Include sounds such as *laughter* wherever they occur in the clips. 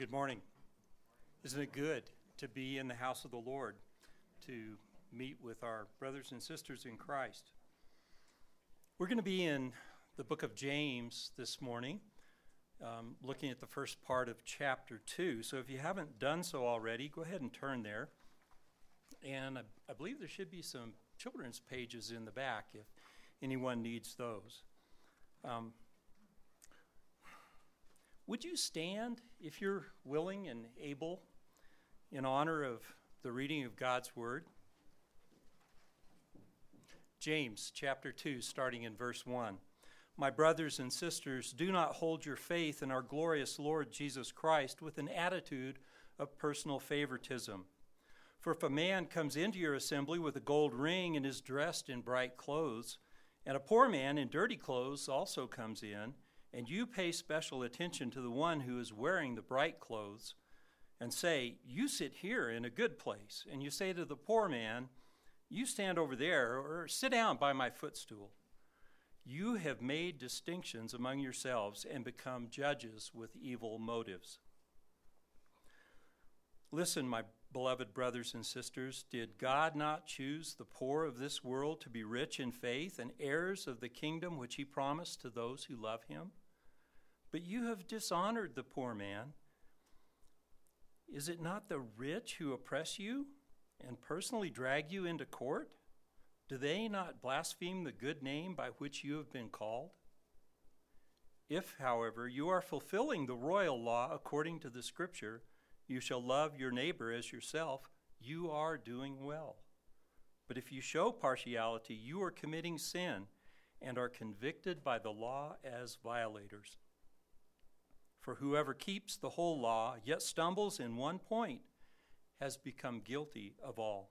good morning. Isn't it good to be in the house of the Lord, to meet with our brothers and sisters in Christ? We're going to be in the book of James this morning, um, looking at the first part of chapter 2. So if you haven't done so already, go ahead and turn there. And I, I believe there should be some children's pages in the back if anyone needs those. Um, would you stand, if you're willing and able, in honor of the reading of God's Word? James chapter 2, starting in verse 1. My brothers and sisters, do not hold your faith in our glorious Lord Jesus Christ with an attitude of personal favoritism. For if a man comes into your assembly with a gold ring and is dressed in bright clothes, and a poor man in dirty clothes also comes in, and you pay special attention to the one who is wearing the bright clothes, and say, You sit here in a good place, and you say to the poor man, You stand over there, or sit down by my footstool. You have made distinctions among yourselves and become judges with evil motives. Listen, my beloved brothers and sisters, did God not choose the poor of this world to be rich in faith and heirs of the kingdom which he promised to those who love him? But you have dishonored the poor man. Is it not the rich who oppress you and personally drag you into court? Do they not blaspheme the good name by which you have been called? If, however, you are fulfilling the royal law according to the Scripture, you shall love your neighbor as yourself, you are doing well. But if you show partiality, you are committing sin and are convicted by the law as violators. For whoever keeps the whole law, yet stumbles in one point, has become guilty of all.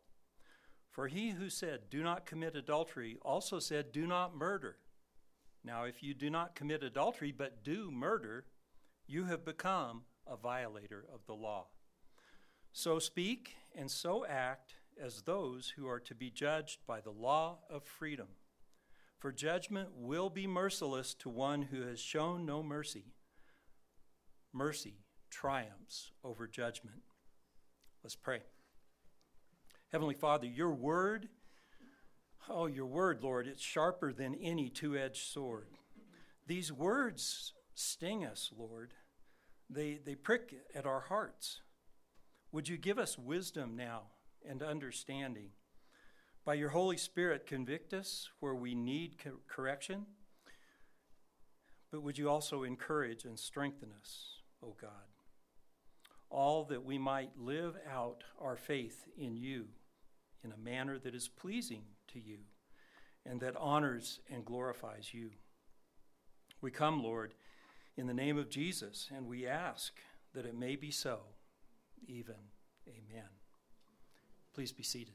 For he who said, Do not commit adultery, also said, Do not murder. Now, if you do not commit adultery, but do murder, you have become a violator of the law. So speak and so act as those who are to be judged by the law of freedom. For judgment will be merciless to one who has shown no mercy mercy triumphs over judgment. Let's pray. Heavenly Father, your word, oh, your word, Lord, it's sharper than any two edged sword. These words sting us, Lord. They, they prick at our hearts. Would you give us wisdom now and understanding? By your Holy Spirit, convict us where we need correction, but would you also encourage and strengthen us? O God. All that we might live out our faith in you in a manner that is pleasing to you and that honors and glorifies you. We come, Lord, in the name of Jesus, and we ask that it may be so, even. Amen. Please be seated.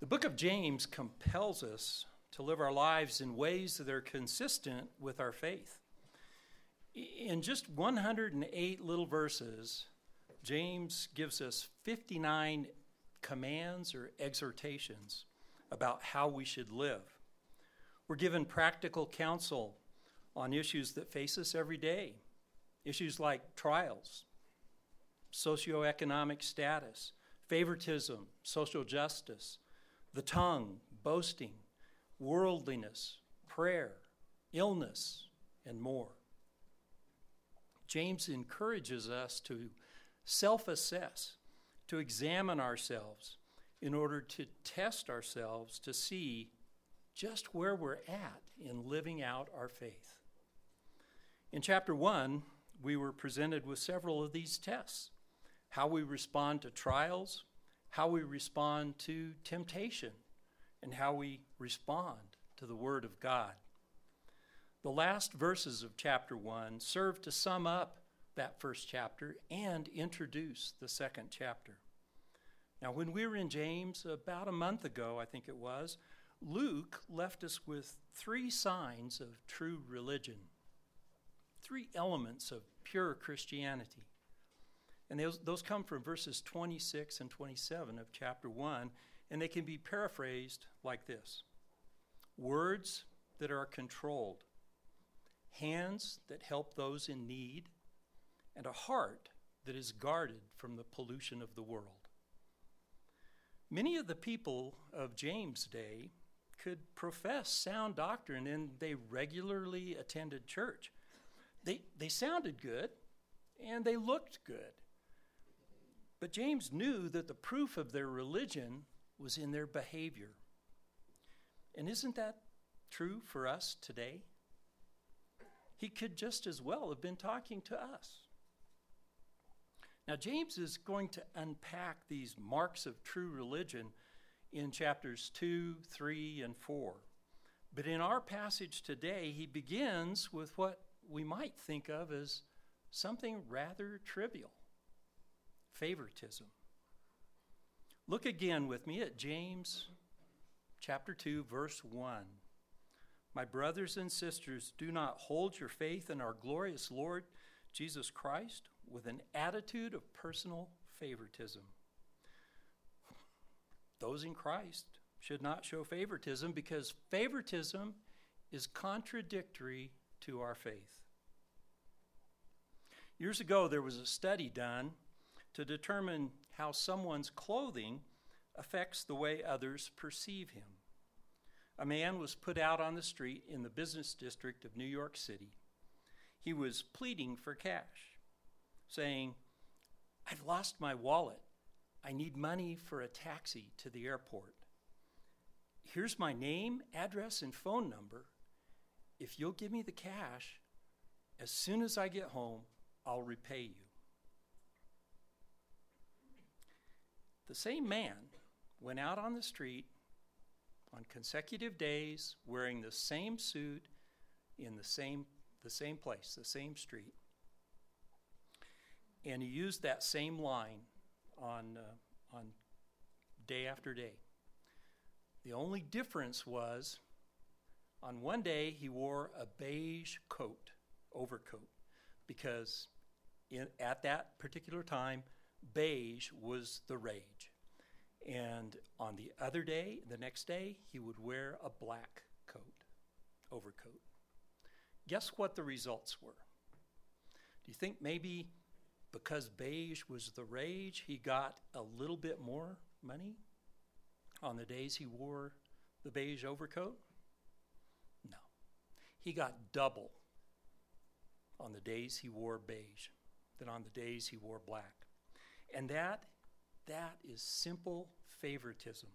The book of James compels us to live our lives in ways that are consistent with our faith. In just 108 little verses, James gives us 59 commands or exhortations about how we should live. We're given practical counsel on issues that face us every day, issues like trials, socioeconomic status, favoritism, social justice, the tongue, boasting, worldliness, prayer, illness, and more. James encourages us to self assess, to examine ourselves in order to test ourselves to see just where we're at in living out our faith. In chapter 1, we were presented with several of these tests how we respond to trials, how we respond to temptation, and how we respond to the Word of God. The last verses of chapter 1 serve to sum up that first chapter and introduce the second chapter. Now, when we were in James about a month ago, I think it was, Luke left us with three signs of true religion, three elements of pure Christianity. And those, those come from verses 26 and 27 of chapter 1 and they can be paraphrased like this Words that are controlled, hands that help those in need, and a heart that is guarded from the pollution of the world. Many of the people of James' day could profess sound doctrine and they regularly attended church. They, they sounded good and they looked good. But James knew that the proof of their religion was in their behavior. And isn't that true for us today? He could just as well have been talking to us. Now, James is going to unpack these marks of true religion in chapters 2, 3, and 4. But in our passage today, he begins with what we might think of as something rather trivial favoritism. Look again with me at James chapter 2, verse 1. My brothers and sisters, do not hold your faith in our glorious Lord Jesus Christ with an attitude of personal favoritism. Those in Christ should not show favoritism because favoritism is contradictory to our faith. Years ago, there was a study done to determine how someone's clothing affects the way others perceive him. A man was put out on the street in the business district of New York City. He was pleading for cash, saying, I've lost my wallet. I need money for a taxi to the airport. Here's my name, address, and phone number. If you'll give me the cash, as soon as I get home, I'll repay you. The same man went out on the street on consecutive days wearing the same suit in the same, the same place, the same street. And he used that same line on, uh, on day after day. The only difference was on one day he wore a beige coat, overcoat, because in, at that particular time, beige was the rage. And on the other day, the next day, he would wear a black coat, overcoat. Guess what the results were? Do you think maybe because beige was the rage, he got a little bit more money on the days he wore the beige overcoat? No. He got double on the days he wore beige than on the days he wore black. And that that is simple favoritism.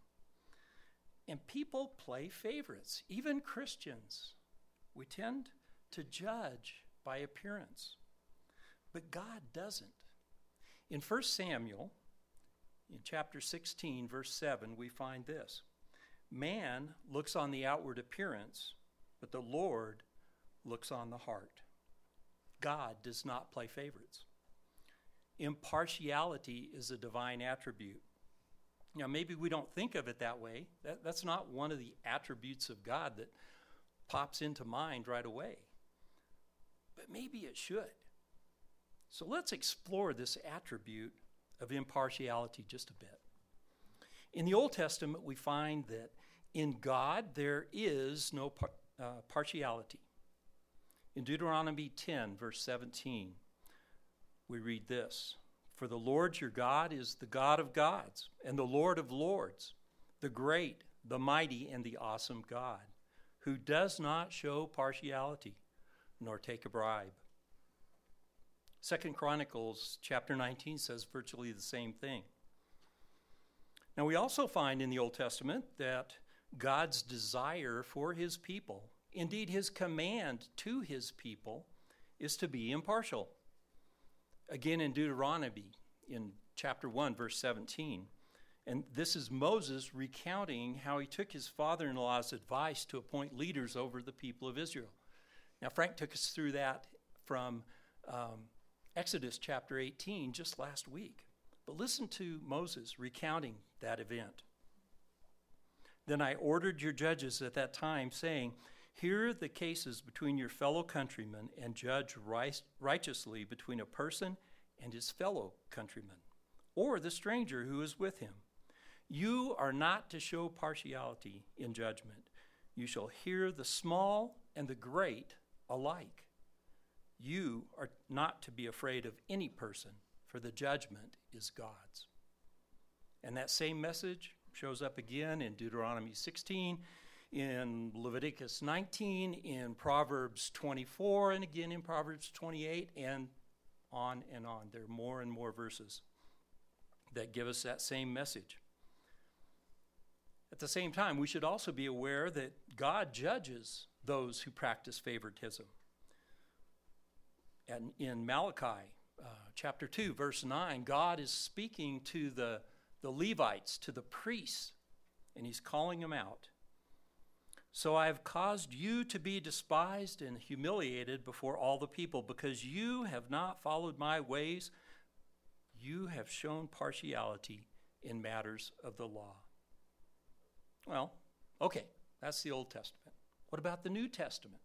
And people play favorites, even Christians. We tend to judge by appearance. But God doesn't. In 1 Samuel, in chapter 16, verse 7, we find this Man looks on the outward appearance, but the Lord looks on the heart. God does not play favorites. Impartiality is a divine attribute. Now, maybe we don't think of it that way. That, that's not one of the attributes of God that pops into mind right away. But maybe it should. So let's explore this attribute of impartiality just a bit. In the Old Testament, we find that in God there is no par- uh, partiality. In Deuteronomy 10, verse 17, we read this For the Lord your God is the God of gods and the Lord of lords, the great, the mighty, and the awesome God, who does not show partiality nor take a bribe. Second Chronicles chapter 19 says virtually the same thing. Now, we also find in the Old Testament that God's desire for his people, indeed his command to his people, is to be impartial. Again in Deuteronomy, in chapter 1, verse 17. And this is Moses recounting how he took his father in law's advice to appoint leaders over the people of Israel. Now, Frank took us through that from um, Exodus chapter 18 just last week. But listen to Moses recounting that event. Then I ordered your judges at that time, saying, Hear the cases between your fellow countrymen and judge righteously between a person and his fellow countrymen, or the stranger who is with him. You are not to show partiality in judgment. You shall hear the small and the great alike. You are not to be afraid of any person, for the judgment is God's. And that same message shows up again in Deuteronomy 16, in Leviticus 19, in Proverbs 24, and again in Proverbs 28, and on and on. There are more and more verses that give us that same message. At the same time, we should also be aware that God judges those who practice favoritism. And in Malachi uh, chapter 2, verse 9, God is speaking to the, the Levites, to the priests, and he's calling them out. So I have caused you to be despised and humiliated before all the people, because you have not followed my ways. You have shown partiality in matters of the law. Well, okay, that's the Old Testament. What about the New Testament?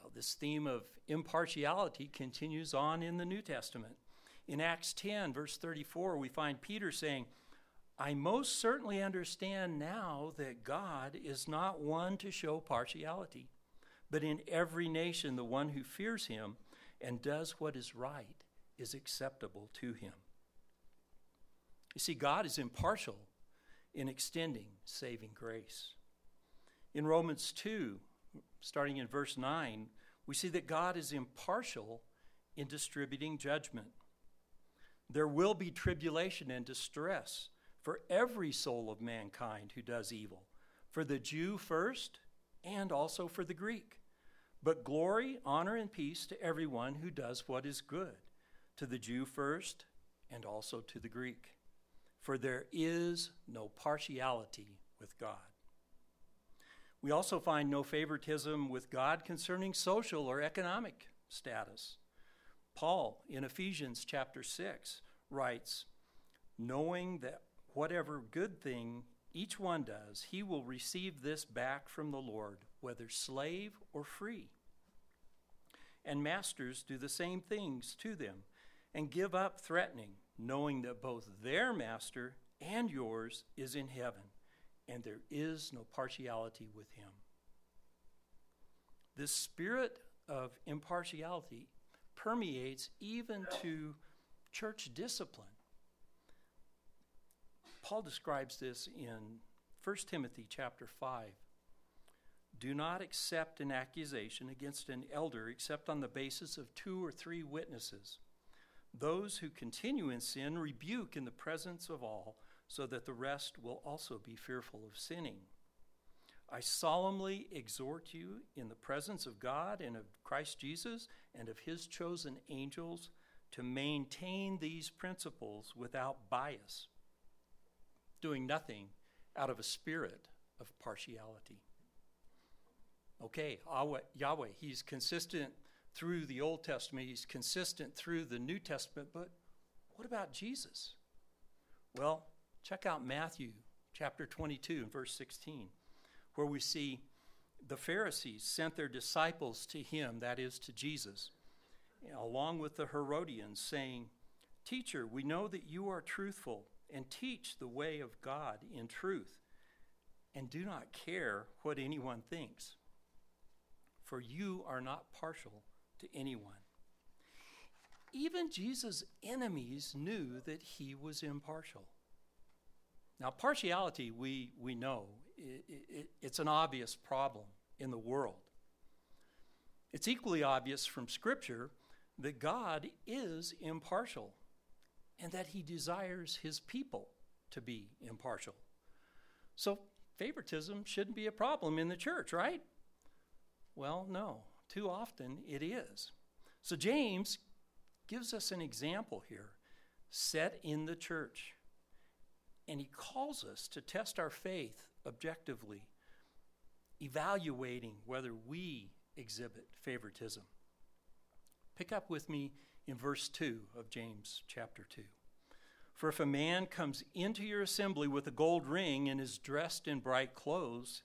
Well, this theme of impartiality continues on in the New Testament. In Acts 10, verse 34, we find Peter saying, I most certainly understand now that God is not one to show partiality, but in every nation the one who fears him and does what is right is acceptable to him. You see, God is impartial in extending saving grace. In Romans 2, starting in verse 9, we see that God is impartial in distributing judgment. There will be tribulation and distress for every soul of mankind who does evil, for the Jew first, and also for the Greek. But glory, honor, and peace to everyone who does what is good, to the Jew first, and also to the Greek. For there is no partiality with God. We also find no favoritism with God concerning social or economic status. Paul in Ephesians chapter 6 writes, knowing that whatever good thing each one does, he will receive this back from the Lord, whether slave or free. And masters do the same things to them and give up threatening, knowing that both their master and yours is in heaven and there is no partiality with him. This spirit of impartiality permeates even to church discipline. Paul describes this in 1 Timothy chapter 5. Do not accept an accusation against an elder except on the basis of two or three witnesses. Those who continue in sin rebuke in the presence of all so that the rest will also be fearful of sinning. I solemnly exhort you in the presence of God and of Christ Jesus and of his chosen angels to maintain these principles without bias, doing nothing out of a spirit of partiality. Okay, Yahweh, he's consistent through the Old Testament, he's consistent through the New Testament, but what about Jesus? Well, Check out Matthew chapter 22 and verse 16, where we see the Pharisees sent their disciples to him, that is, to Jesus, along with the Herodians, saying, Teacher, we know that you are truthful and teach the way of God in truth, and do not care what anyone thinks, for you are not partial to anyone. Even Jesus' enemies knew that he was impartial. Now, partiality, we, we know, it, it, it's an obvious problem in the world. It's equally obvious from Scripture that God is impartial and that he desires his people to be impartial. So, favoritism shouldn't be a problem in the church, right? Well, no. Too often it is. So, James gives us an example here set in the church. And he calls us to test our faith objectively, evaluating whether we exhibit favoritism. Pick up with me in verse 2 of James chapter 2. For if a man comes into your assembly with a gold ring and is dressed in bright clothes,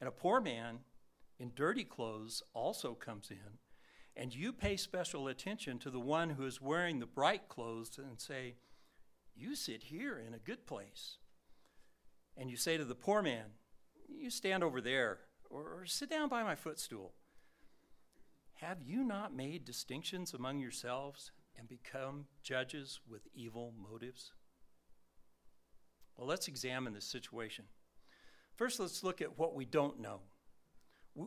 and a poor man in dirty clothes also comes in, and you pay special attention to the one who is wearing the bright clothes and say, you sit here in a good place. And you say to the poor man, You stand over there, or, or sit down by my footstool. Have you not made distinctions among yourselves and become judges with evil motives? Well, let's examine this situation. First, let's look at what we don't know.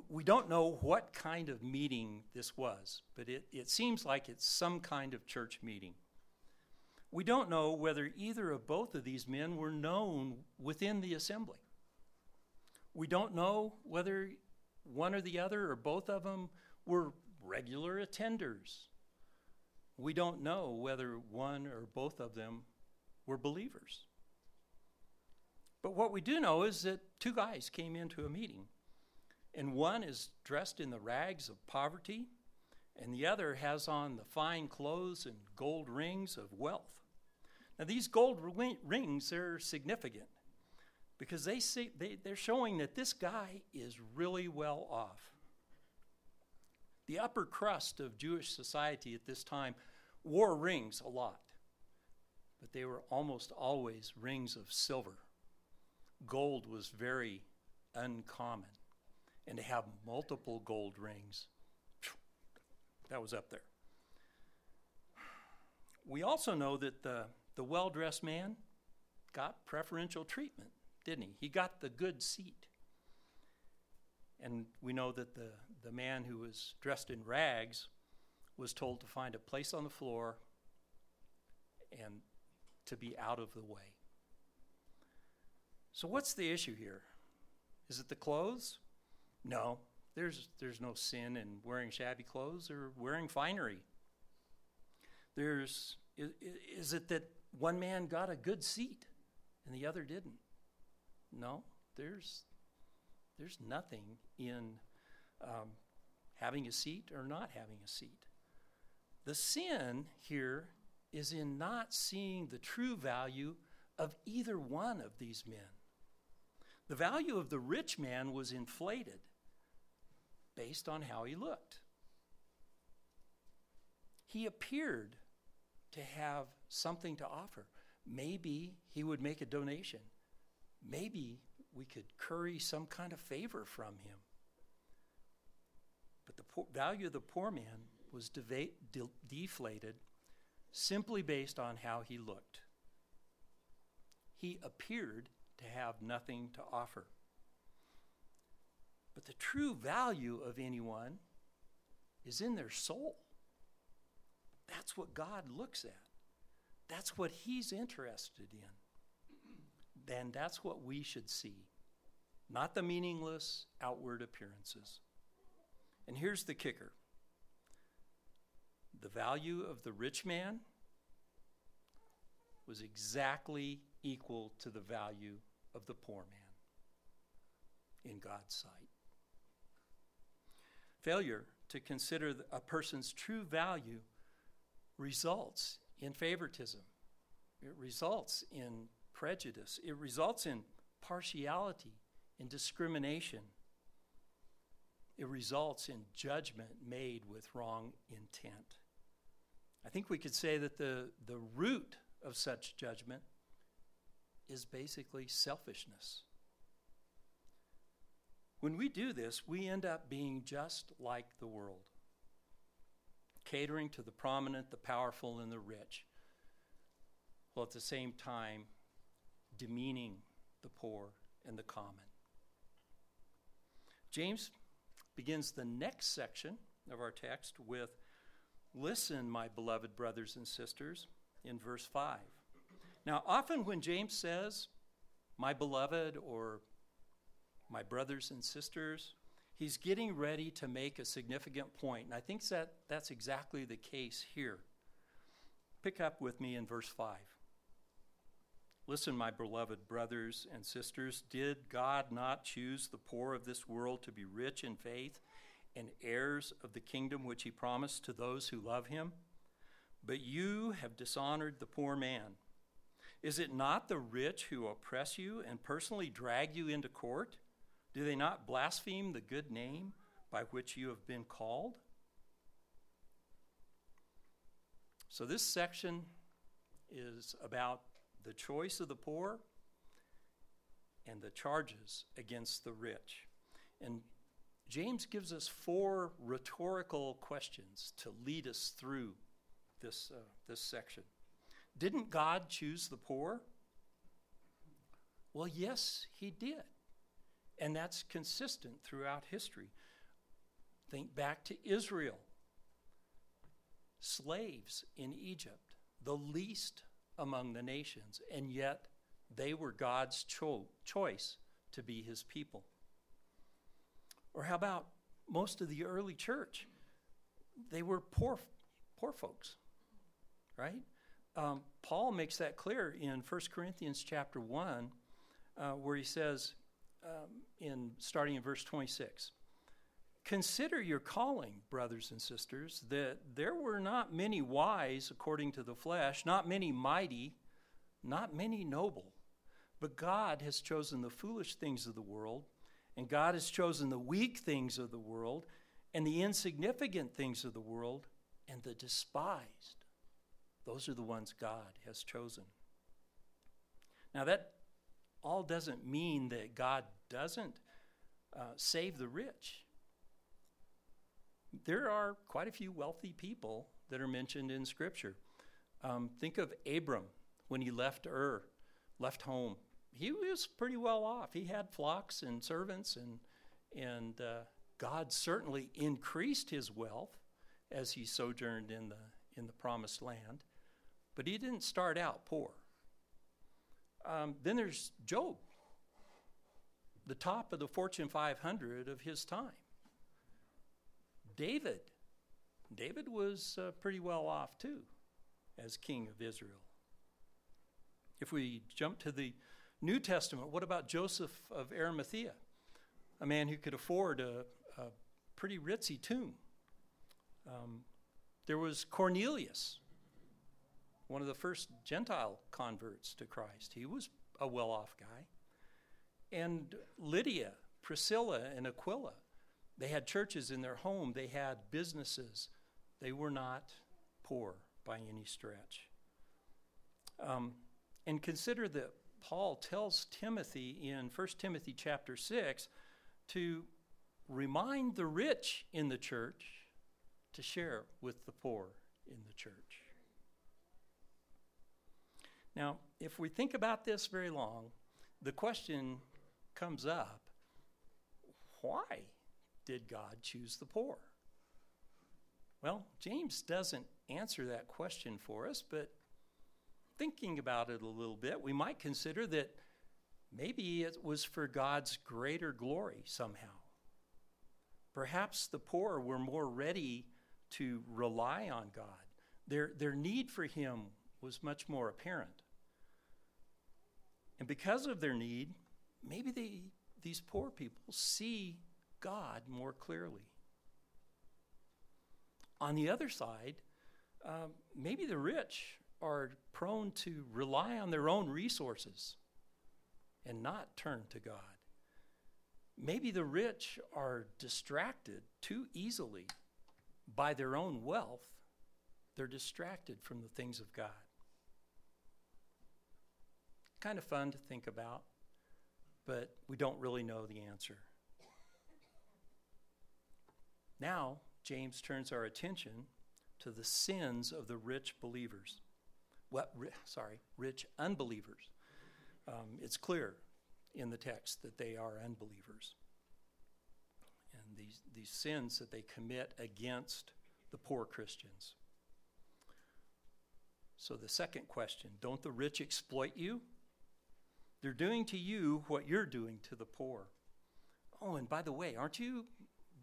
We don't know what kind of meeting this was, but it, it seems like it's some kind of church meeting. We don't know whether either of both of these men were known within the assembly. We don't know whether one or the other or both of them were regular attenders. We don't know whether one or both of them were believers. But what we do know is that two guys came into a meeting, and one is dressed in the rags of poverty, and the other has on the fine clothes and gold rings of wealth. Now, these gold rings are significant because they see, they, they're showing that this guy is really well off. The upper crust of Jewish society at this time wore rings a lot, but they were almost always rings of silver. Gold was very uncommon, and to have multiple gold rings, that was up there. We also know that the, the well dressed man got preferential treatment, didn't he? He got the good seat. And we know that the, the man who was dressed in rags was told to find a place on the floor and to be out of the way. So, what's the issue here? Is it the clothes? No, there's, there's no sin in wearing shabby clothes or wearing finery. There's, is, is it that one man got a good seat and the other didn't? No, there's, there's nothing in um, having a seat or not having a seat. The sin here is in not seeing the true value of either one of these men. The value of the rich man was inflated based on how he looked. He appeared to have something to offer. Maybe he would make a donation. Maybe we could curry some kind of favor from him. But the poor, value of the poor man was deva- de- deflated simply based on how he looked. He appeared to have nothing to offer. But the true value of anyone is in their soul. That's what God looks at. That's what He's interested in. Then that's what we should see, not the meaningless outward appearances. And here's the kicker. The value of the rich man was exactly equal to the value of the poor man in God's sight. Failure to consider a person's true value results in favoritism, it results in prejudice, it results in partiality, in discrimination it results in judgment made with wrong intent. I think we could say that the, the root of such judgment is basically selfishness. When we do this, we end up being just like the world, catering to the prominent, the powerful, and the rich, while at the same time demeaning the poor and the common. James begins the next section of our text with Listen, my beloved brothers and sisters, in verse 5. Now, often when James says, my beloved, or my brothers and sisters, he's getting ready to make a significant point. And I think that that's exactly the case here. Pick up with me in verse 5. Listen, my beloved brothers and sisters, did God not choose the poor of this world to be rich in faith and heirs of the kingdom which he promised to those who love him? But you have dishonored the poor man. Is it not the rich who oppress you and personally drag you into court? Do they not blaspheme the good name by which you have been called? So, this section is about the choice of the poor and the charges against the rich. And James gives us four rhetorical questions to lead us through this, uh, this section. Didn't God choose the poor? Well, yes, he did. And that's consistent throughout history. Think back to Israel. Slaves in Egypt, the least among the nations, and yet they were God's cho- choice to be his people. Or how about most of the early church? They were poor, poor folks, right? Um, Paul makes that clear in 1 Corinthians chapter 1, uh, where he says, um, in starting in verse 26, Consider your calling, brothers and sisters, that there were not many wise according to the flesh, not many mighty, not many noble, but God has chosen the foolish things of the world, and God has chosen the weak things of the world, and the insignificant things of the world, and the despised those are the ones God has chosen. Now, that all doesn't mean that God doesn't uh, save the rich. There are quite a few wealthy people that are mentioned in Scripture. Um, think of Abram when he left Ur, left home. He was pretty well off. He had flocks and servants, and, and uh, God certainly increased his wealth as he sojourned in the, in the promised land. But he didn't start out poor. Um, then there's Job, the top of the Fortune 500 of his time. David. David was uh, pretty well off too as king of Israel. If we jump to the New Testament, what about Joseph of Arimathea? A man who could afford a, a pretty ritzy tomb. Um, there was Cornelius, one of the first Gentile converts to Christ. He was a well off guy. And Lydia, Priscilla, and Aquila, they had churches in their home, they had businesses. They were not poor by any stretch. Um, and consider that Paul tells Timothy in 1 Timothy chapter 6 to remind the rich in the church to share with the poor in the church. Now, if we think about this very long, the question comes up why did God choose the poor? Well, James doesn't answer that question for us, but thinking about it a little bit, we might consider that maybe it was for God's greater glory somehow. Perhaps the poor were more ready to rely on God. Their, their need for Him was much more apparent. And because of their need, maybe they, these poor people see God more clearly. On the other side, um, maybe the rich are prone to rely on their own resources and not turn to God. Maybe the rich are distracted too easily by their own wealth. They're distracted from the things of God kind of fun to think about, but we don't really know the answer. Now, James turns our attention to the sins of the rich believers. What, ri- sorry, rich unbelievers. Um, it's clear in the text that they are unbelievers. And these, these sins that they commit against the poor Christians. So, the second question don't the rich exploit you? They're doing to you what you're doing to the poor. Oh, and by the way, aren't you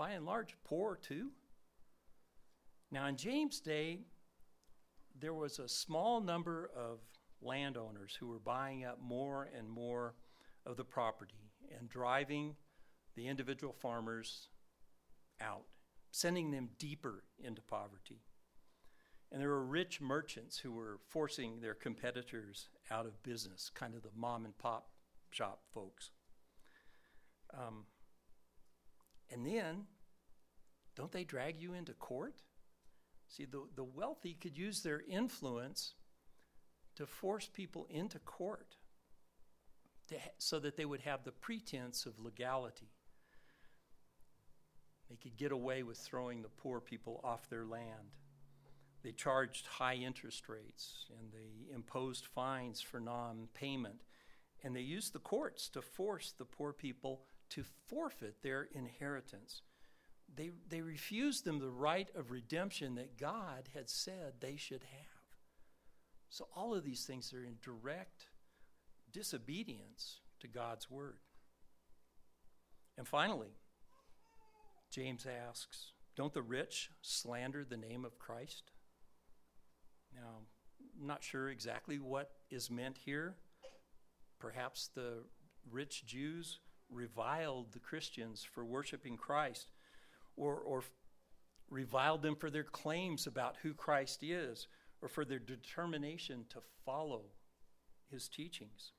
by and large poor too? Now, in James' day, there was a small number of landowners who were buying up more and more of the property and driving the individual farmers out, sending them deeper into poverty. And there were rich merchants who were forcing their competitors out of business, kind of the mom and pop shop folks. Um, and then, don't they drag you into court? See, the, the wealthy could use their influence to force people into court ha- so that they would have the pretense of legality. They could get away with throwing the poor people off their land. They charged high interest rates and they imposed fines for non payment. And they used the courts to force the poor people to forfeit their inheritance. They, they refused them the right of redemption that God had said they should have. So, all of these things are in direct disobedience to God's word. And finally, James asks, Don't the rich slander the name of Christ? Now, I'm not sure exactly what is meant here. Perhaps the rich Jews reviled the Christians for worshiping Christ or, or reviled them for their claims about who Christ is or for their determination to follow his teachings.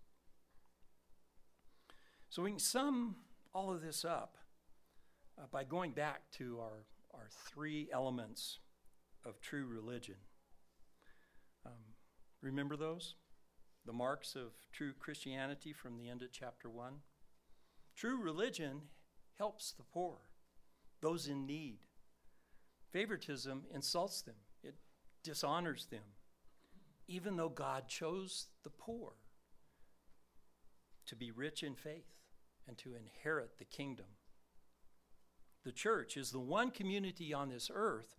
So we can sum all of this up uh, by going back to our, our three elements of true religion. Um, remember those? The marks of true Christianity from the end of chapter 1? True religion helps the poor, those in need. Favoritism insults them, it dishonors them, even though God chose the poor to be rich in faith and to inherit the kingdom. The church is the one community on this earth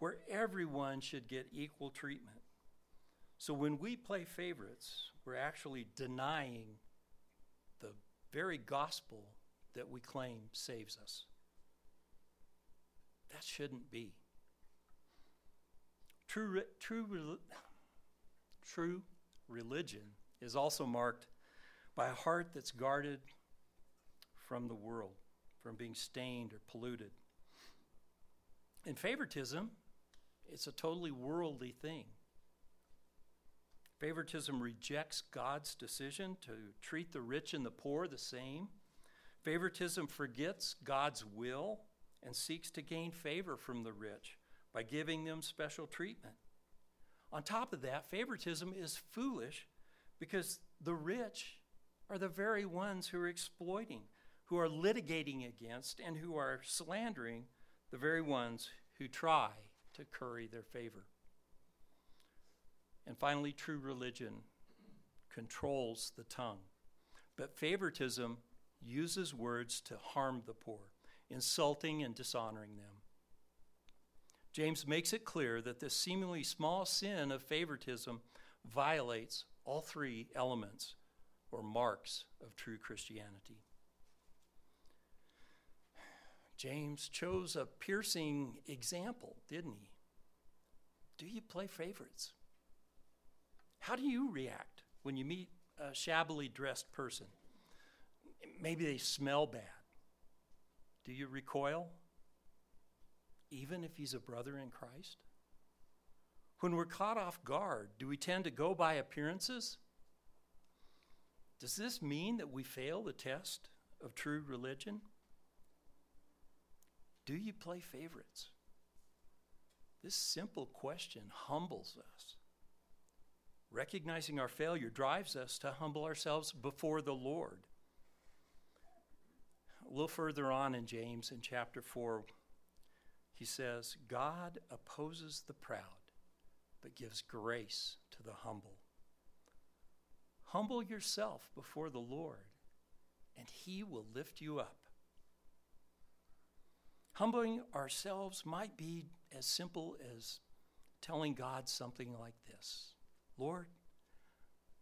where everyone should get equal treatment. So when we play favorites, we're actually denying very gospel that we claim saves us. That shouldn't be. True, true, true religion is also marked by a heart that's guarded from the world, from being stained or polluted. In favoritism, it's a totally worldly thing. Favoritism rejects God's decision to treat the rich and the poor the same. Favoritism forgets God's will and seeks to gain favor from the rich by giving them special treatment. On top of that, favoritism is foolish because the rich are the very ones who are exploiting, who are litigating against, and who are slandering the very ones who try to curry their favor. And finally, true religion controls the tongue. But favoritism uses words to harm the poor, insulting and dishonoring them. James makes it clear that this seemingly small sin of favoritism violates all three elements or marks of true Christianity. James chose a piercing example, didn't he? Do you play favorites? How do you react when you meet a shabbily dressed person? Maybe they smell bad. Do you recoil? Even if he's a brother in Christ? When we're caught off guard, do we tend to go by appearances? Does this mean that we fail the test of true religion? Do you play favorites? This simple question humbles us. Recognizing our failure drives us to humble ourselves before the Lord. A little further on in James, in chapter 4, he says, God opposes the proud, but gives grace to the humble. Humble yourself before the Lord, and he will lift you up. Humbling ourselves might be as simple as telling God something like this Lord,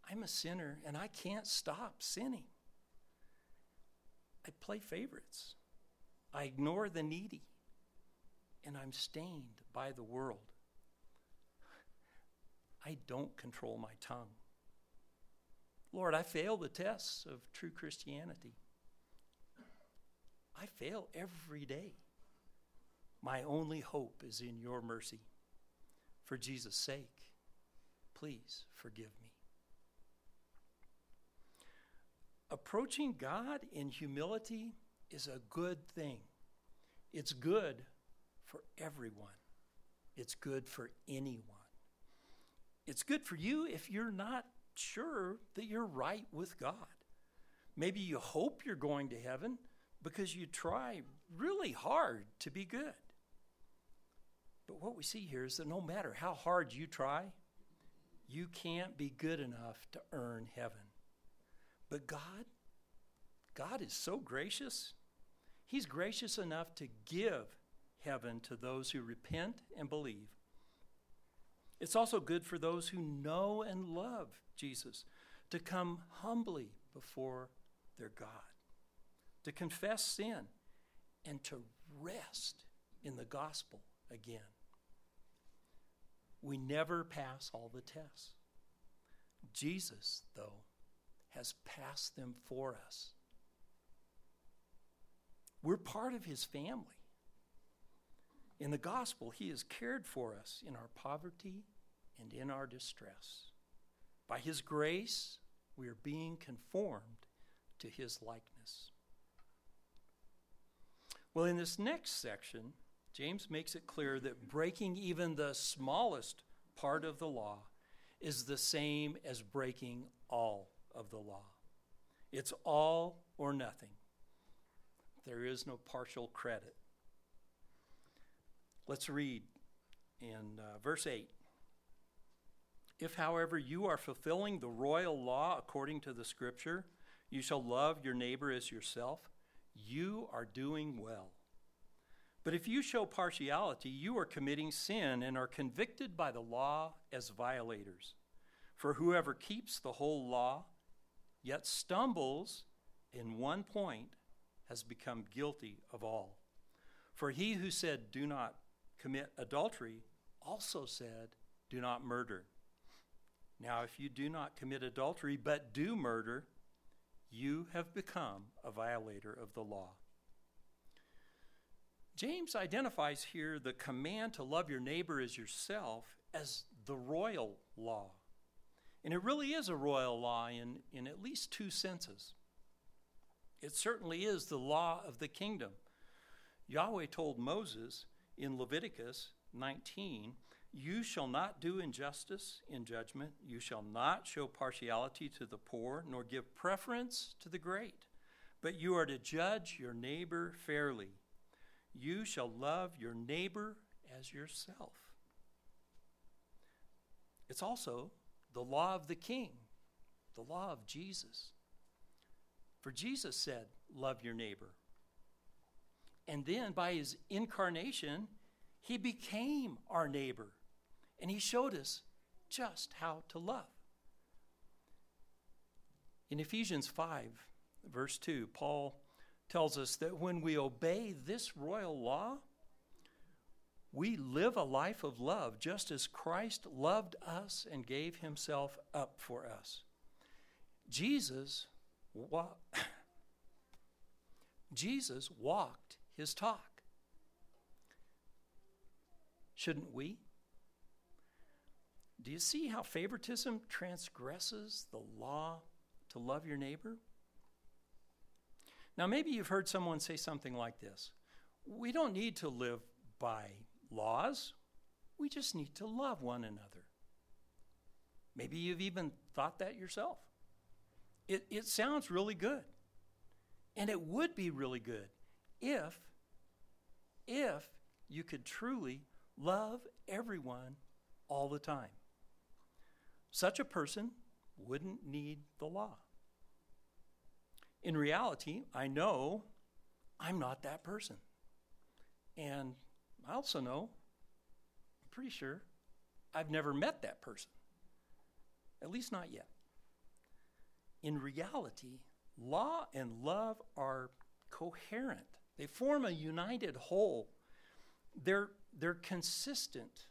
I'm a sinner and I can't stop sinning. I play favorites. I ignore the needy. And I'm stained by the world. I don't control my tongue. Lord, I fail the tests of true Christianity. I fail every day. My only hope is in your mercy. For Jesus' sake, please forgive me. Approaching God in humility is a good thing. It's good for everyone, it's good for anyone. It's good for you if you're not sure that you're right with God. Maybe you hope you're going to heaven because you try really hard to be good. But what we see here is that no matter how hard you try, you can't be good enough to earn heaven. But God, God is so gracious. He's gracious enough to give heaven to those who repent and believe. It's also good for those who know and love Jesus to come humbly before their God, to confess sin, and to rest in the gospel again. We never pass all the tests. Jesus, though, has passed them for us. We're part of his family. In the gospel, he has cared for us in our poverty and in our distress. By his grace, we are being conformed to his likeness. Well, in this next section, James makes it clear that breaking even the smallest part of the law is the same as breaking all of the law. It's all or nothing. There is no partial credit. Let's read in uh, verse 8. If, however, you are fulfilling the royal law according to the scripture, you shall love your neighbor as yourself, you are doing well. But if you show partiality, you are committing sin and are convicted by the law as violators. For whoever keeps the whole law, yet stumbles in one point, has become guilty of all. For he who said, Do not commit adultery, also said, Do not murder. Now, if you do not commit adultery, but do murder, you have become a violator of the law. James identifies here the command to love your neighbor as yourself as the royal law. And it really is a royal law in, in at least two senses. It certainly is the law of the kingdom. Yahweh told Moses in Leviticus 19, You shall not do injustice in judgment, you shall not show partiality to the poor, nor give preference to the great, but you are to judge your neighbor fairly. You shall love your neighbor as yourself. It's also the law of the king, the law of Jesus. For Jesus said, Love your neighbor. And then by his incarnation, he became our neighbor. And he showed us just how to love. In Ephesians 5, verse 2, Paul tells us that when we obey this royal law, we live a life of love just as Christ loved us and gave himself up for us. Jesus wa- *coughs* Jesus walked his talk. Shouldn't we? Do you see how favoritism transgresses the law to love your neighbor? Now, maybe you've heard someone say something like this We don't need to live by laws, we just need to love one another. Maybe you've even thought that yourself. It, it sounds really good. And it would be really good if, if you could truly love everyone all the time. Such a person wouldn't need the law. In reality, I know I'm not that person. And I also know, I'm pretty sure, I've never met that person. At least not yet. In reality, law and love are coherent, they form a united whole. They're, they're consistent.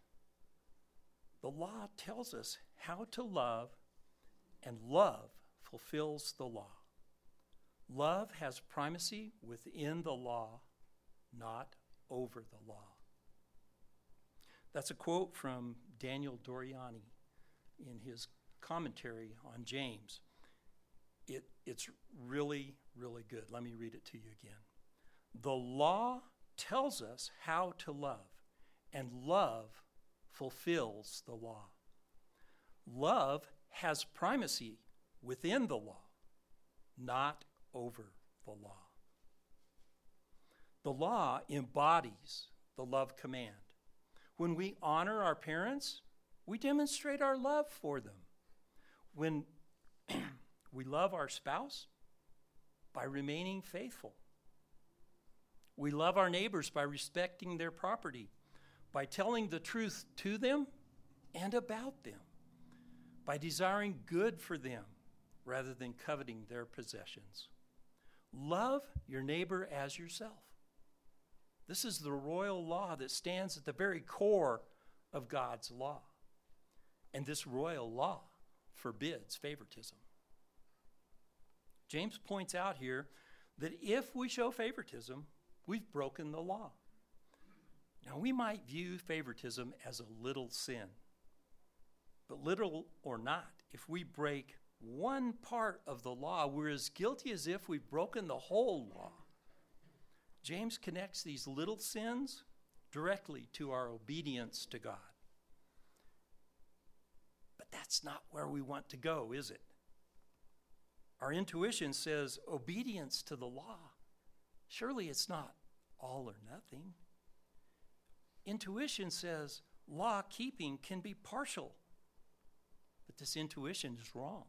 The law tells us how to love, and love fulfills the law. Love has primacy within the law, not over the law. That's a quote from Daniel Doriani in his commentary on James. It, it's really, really good. Let me read it to you again. The law tells us how to love, and love fulfills the law. Love has primacy within the law, not over the law. The law embodies the love command. When we honor our parents, we demonstrate our love for them. When *clears throat* we love our spouse, by remaining faithful. We love our neighbors by respecting their property, by telling the truth to them and about them, by desiring good for them rather than coveting their possessions. Love your neighbor as yourself. This is the royal law that stands at the very core of God's law. And this royal law forbids favoritism. James points out here that if we show favoritism, we've broken the law. Now, we might view favoritism as a little sin. But little or not, if we break one part of the law, we're as guilty as if we've broken the whole law. James connects these little sins directly to our obedience to God. But that's not where we want to go, is it? Our intuition says obedience to the law. Surely it's not all or nothing. Intuition says law keeping can be partial. But this intuition is wrong.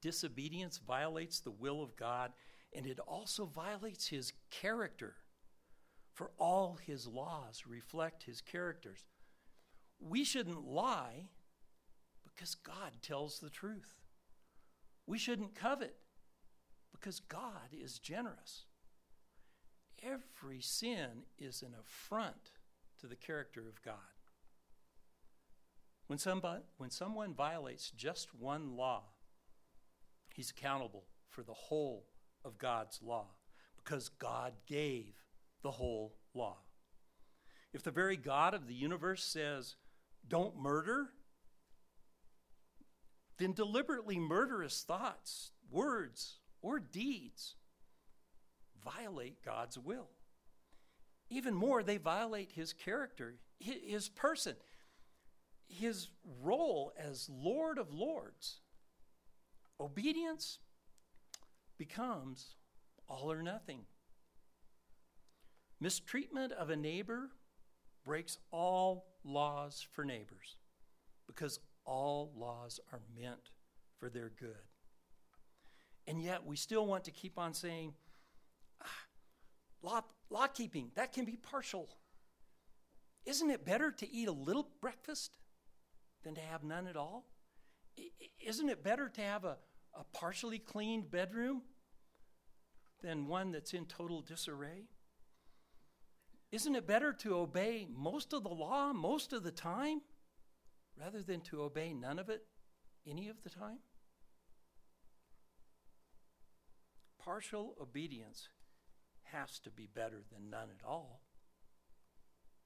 Disobedience violates the will of God, and it also violates his character. For all his laws reflect his characters. We shouldn't lie because God tells the truth. We shouldn't covet because God is generous. Every sin is an affront to the character of God. When, somebody, when someone violates just one law, he's accountable for the whole of God's law because God gave the whole law. If the very God of the universe says, don't murder, then deliberately murderous thoughts, words, or deeds violate God's will. Even more, they violate his character, his person, his role as Lord of Lords. Obedience becomes all or nothing. Mistreatment of a neighbor breaks all laws for neighbors because all laws are meant for their good. And yet we still want to keep on saying, ah, law, law keeping, that can be partial. Isn't it better to eat a little breakfast than to have none at all? Isn't it better to have a, a partially cleaned bedroom than one that's in total disarray? Isn't it better to obey most of the law most of the time rather than to obey none of it any of the time? Partial obedience has to be better than none at all.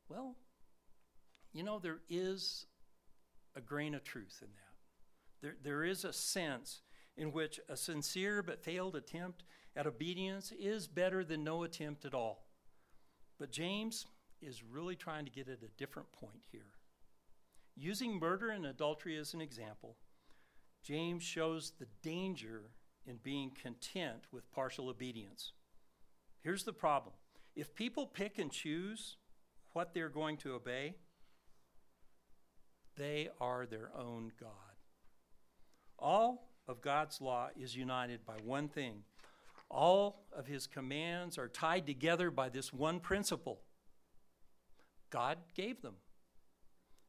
Well, you know, there is a grain of truth in that. There, there is a sense in which a sincere but failed attempt at obedience is better than no attempt at all. But James is really trying to get at a different point here. Using murder and adultery as an example, James shows the danger in being content with partial obedience. Here's the problem if people pick and choose what they're going to obey, they are their own God. All of God's law is united by one thing. All of his commands are tied together by this one principle God gave them.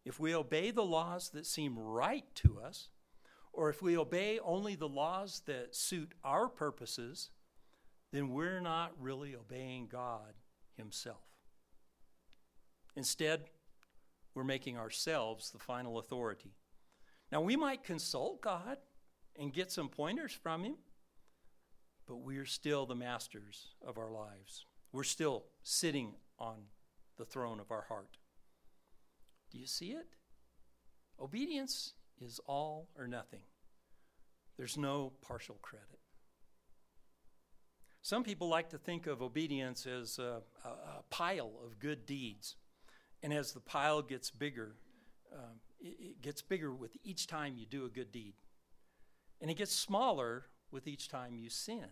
If we obey the laws that seem right to us, or if we obey only the laws that suit our purposes, then we're not really obeying God Himself. Instead, we're making ourselves the final authority. Now, we might consult God and get some pointers from Him, but we're still the masters of our lives. We're still sitting on the throne of our heart. Do you see it? Obedience is all or nothing, there's no partial credit. Some people like to think of obedience as a, a, a pile of good deeds. And as the pile gets bigger, um, it, it gets bigger with each time you do a good deed. And it gets smaller with each time you sin.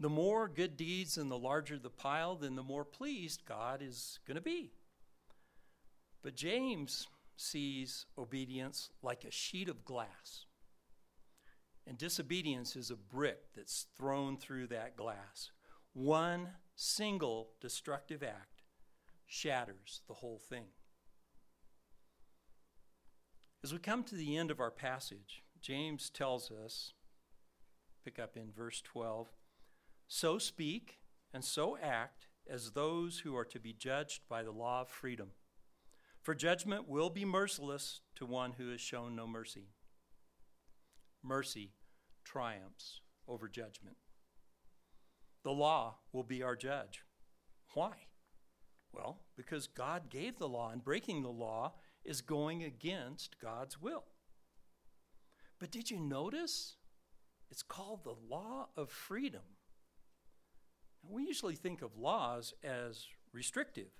The more good deeds and the larger the pile, then the more pleased God is going to be. But James sees obedience like a sheet of glass. And disobedience is a brick that's thrown through that glass. One single destructive act shatters the whole thing. As we come to the end of our passage, James tells us, pick up in verse 12, so speak and so act as those who are to be judged by the law of freedom. For judgment will be merciless to one who has shown no mercy. Mercy triumphs over judgment. The law will be our judge. Why? Well, because God gave the law, and breaking the law is going against God's will. But did you notice? It's called the law of freedom. we usually think of laws as restrictive,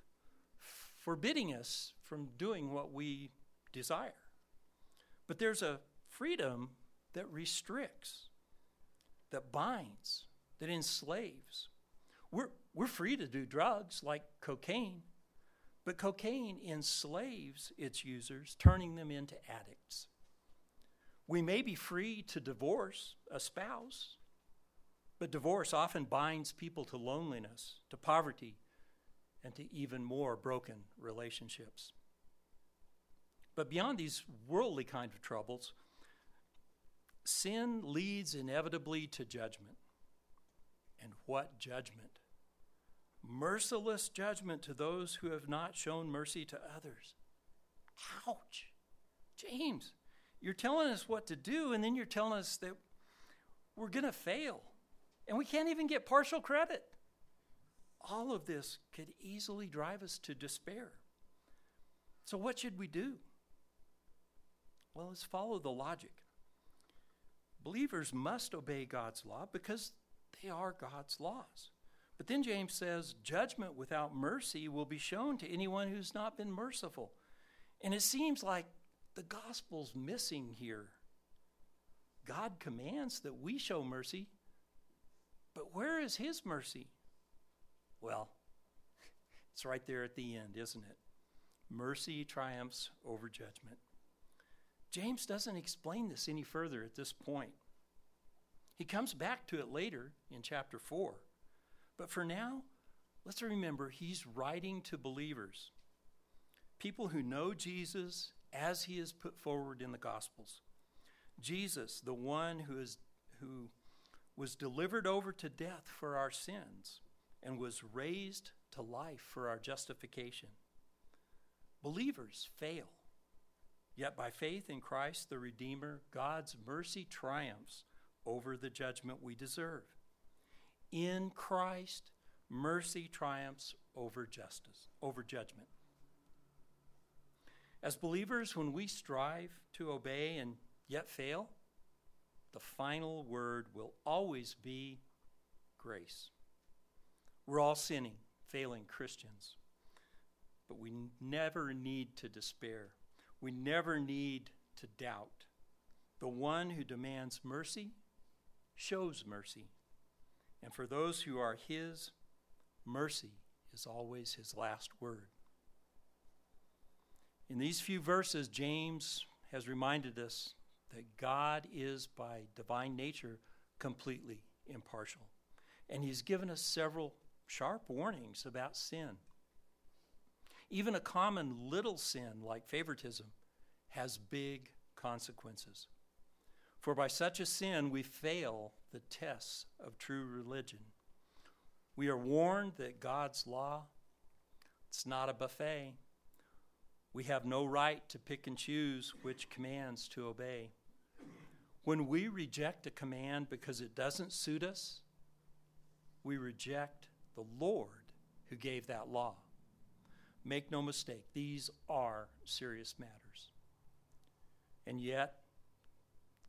forbidding us from doing what we desire. But there's a freedom that restricts, that binds, that enslaves. We're, we're free to do drugs like cocaine, but cocaine enslaves its users, turning them into addicts. We may be free to divorce a spouse, but divorce often binds people to loneliness, to poverty, and to even more broken relationships. But beyond these worldly kind of troubles, sin leads inevitably to judgment. And what judgment? Merciless judgment to those who have not shown mercy to others. Ouch. James, you're telling us what to do, and then you're telling us that we're going to fail. And we can't even get partial credit. All of this could easily drive us to despair. So, what should we do? Well, let's follow the logic. Believers must obey God's law because they are God's laws. But then James says, judgment without mercy will be shown to anyone who's not been merciful. And it seems like the gospel's missing here. God commands that we show mercy, but where is his mercy? Well, *laughs* it's right there at the end, isn't it? Mercy triumphs over judgment. James doesn't explain this any further at this point. He comes back to it later in chapter 4. But for now, let's remember he's writing to believers, people who know Jesus as he is put forward in the Gospels. Jesus, the one who, is, who was delivered over to death for our sins and was raised to life for our justification. Believers fail. Yet by faith in Christ the Redeemer, God's mercy triumphs over the judgment we deserve. In Christ, mercy triumphs over justice, over judgment. As believers, when we strive to obey and yet fail, the final word will always be grace. We're all sinning, failing Christians, but we never need to despair. We never need to doubt. The one who demands mercy shows mercy. And for those who are His, mercy is always His last word. In these few verses, James has reminded us that God is, by divine nature, completely impartial. And He's given us several sharp warnings about sin. Even a common little sin like favoritism has big consequences. For by such a sin we fail the tests of true religion. We are warned that God's law it's not a buffet. We have no right to pick and choose which commands to obey. When we reject a command because it doesn't suit us, we reject the Lord who gave that law. Make no mistake, these are serious matters. And yet,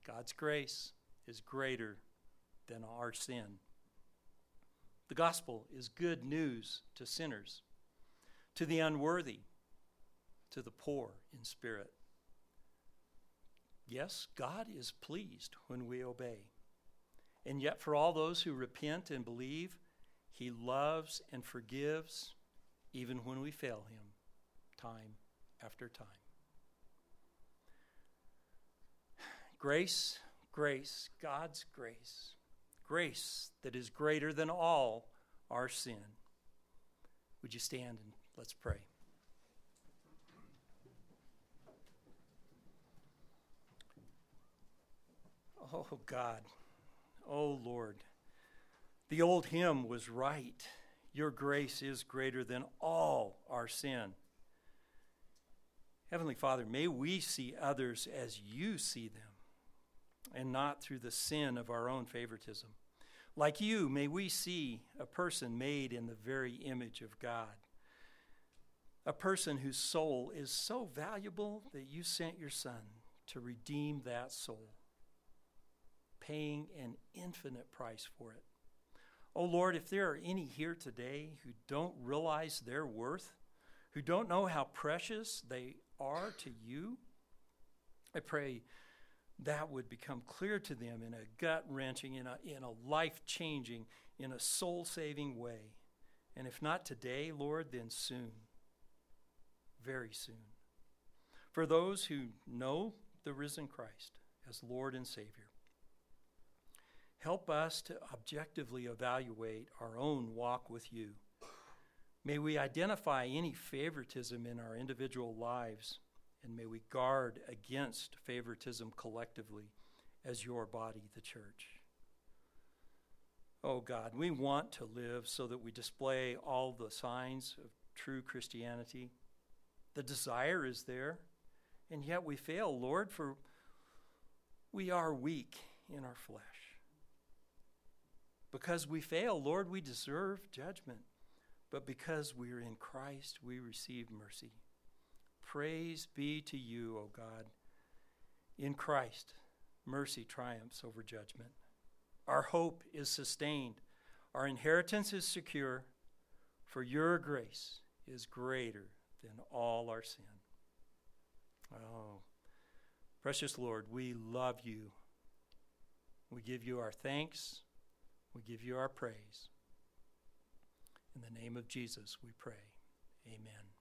God's grace is greater than our sin. The gospel is good news to sinners, to the unworthy, to the poor in spirit. Yes, God is pleased when we obey. And yet, for all those who repent and believe, He loves and forgives even when we fail Him, time after time. Grace, grace, God's grace, grace that is greater than all our sin. Would you stand and let's pray? Oh, God. Oh, Lord. The old hymn was right. Your grace is greater than all our sin. Heavenly Father, may we see others as you see them and not through the sin of our own favoritism. Like you, may we see a person made in the very image of God, a person whose soul is so valuable that you sent your Son to redeem that soul paying an infinite price for it. Oh Lord, if there are any here today who don't realize their worth, who don't know how precious they are to you, I pray that would become clear to them in a gut wrenching, in a, in a life changing, in a soul saving way. And if not today, Lord, then soon, very soon. For those who know the risen Christ as Lord and Savior, Help us to objectively evaluate our own walk with you. May we identify any favoritism in our individual lives, and may we guard against favoritism collectively as your body, the church. Oh God, we want to live so that we display all the signs of true Christianity. The desire is there, and yet we fail, Lord, for we are weak in our flesh. Because we fail, Lord, we deserve judgment. But because we're in Christ, we receive mercy. Praise be to you, O God. In Christ, mercy triumphs over judgment. Our hope is sustained, our inheritance is secure, for your grace is greater than all our sin. Oh, precious Lord, we love you. We give you our thanks. We give you our praise. In the name of Jesus, we pray. Amen.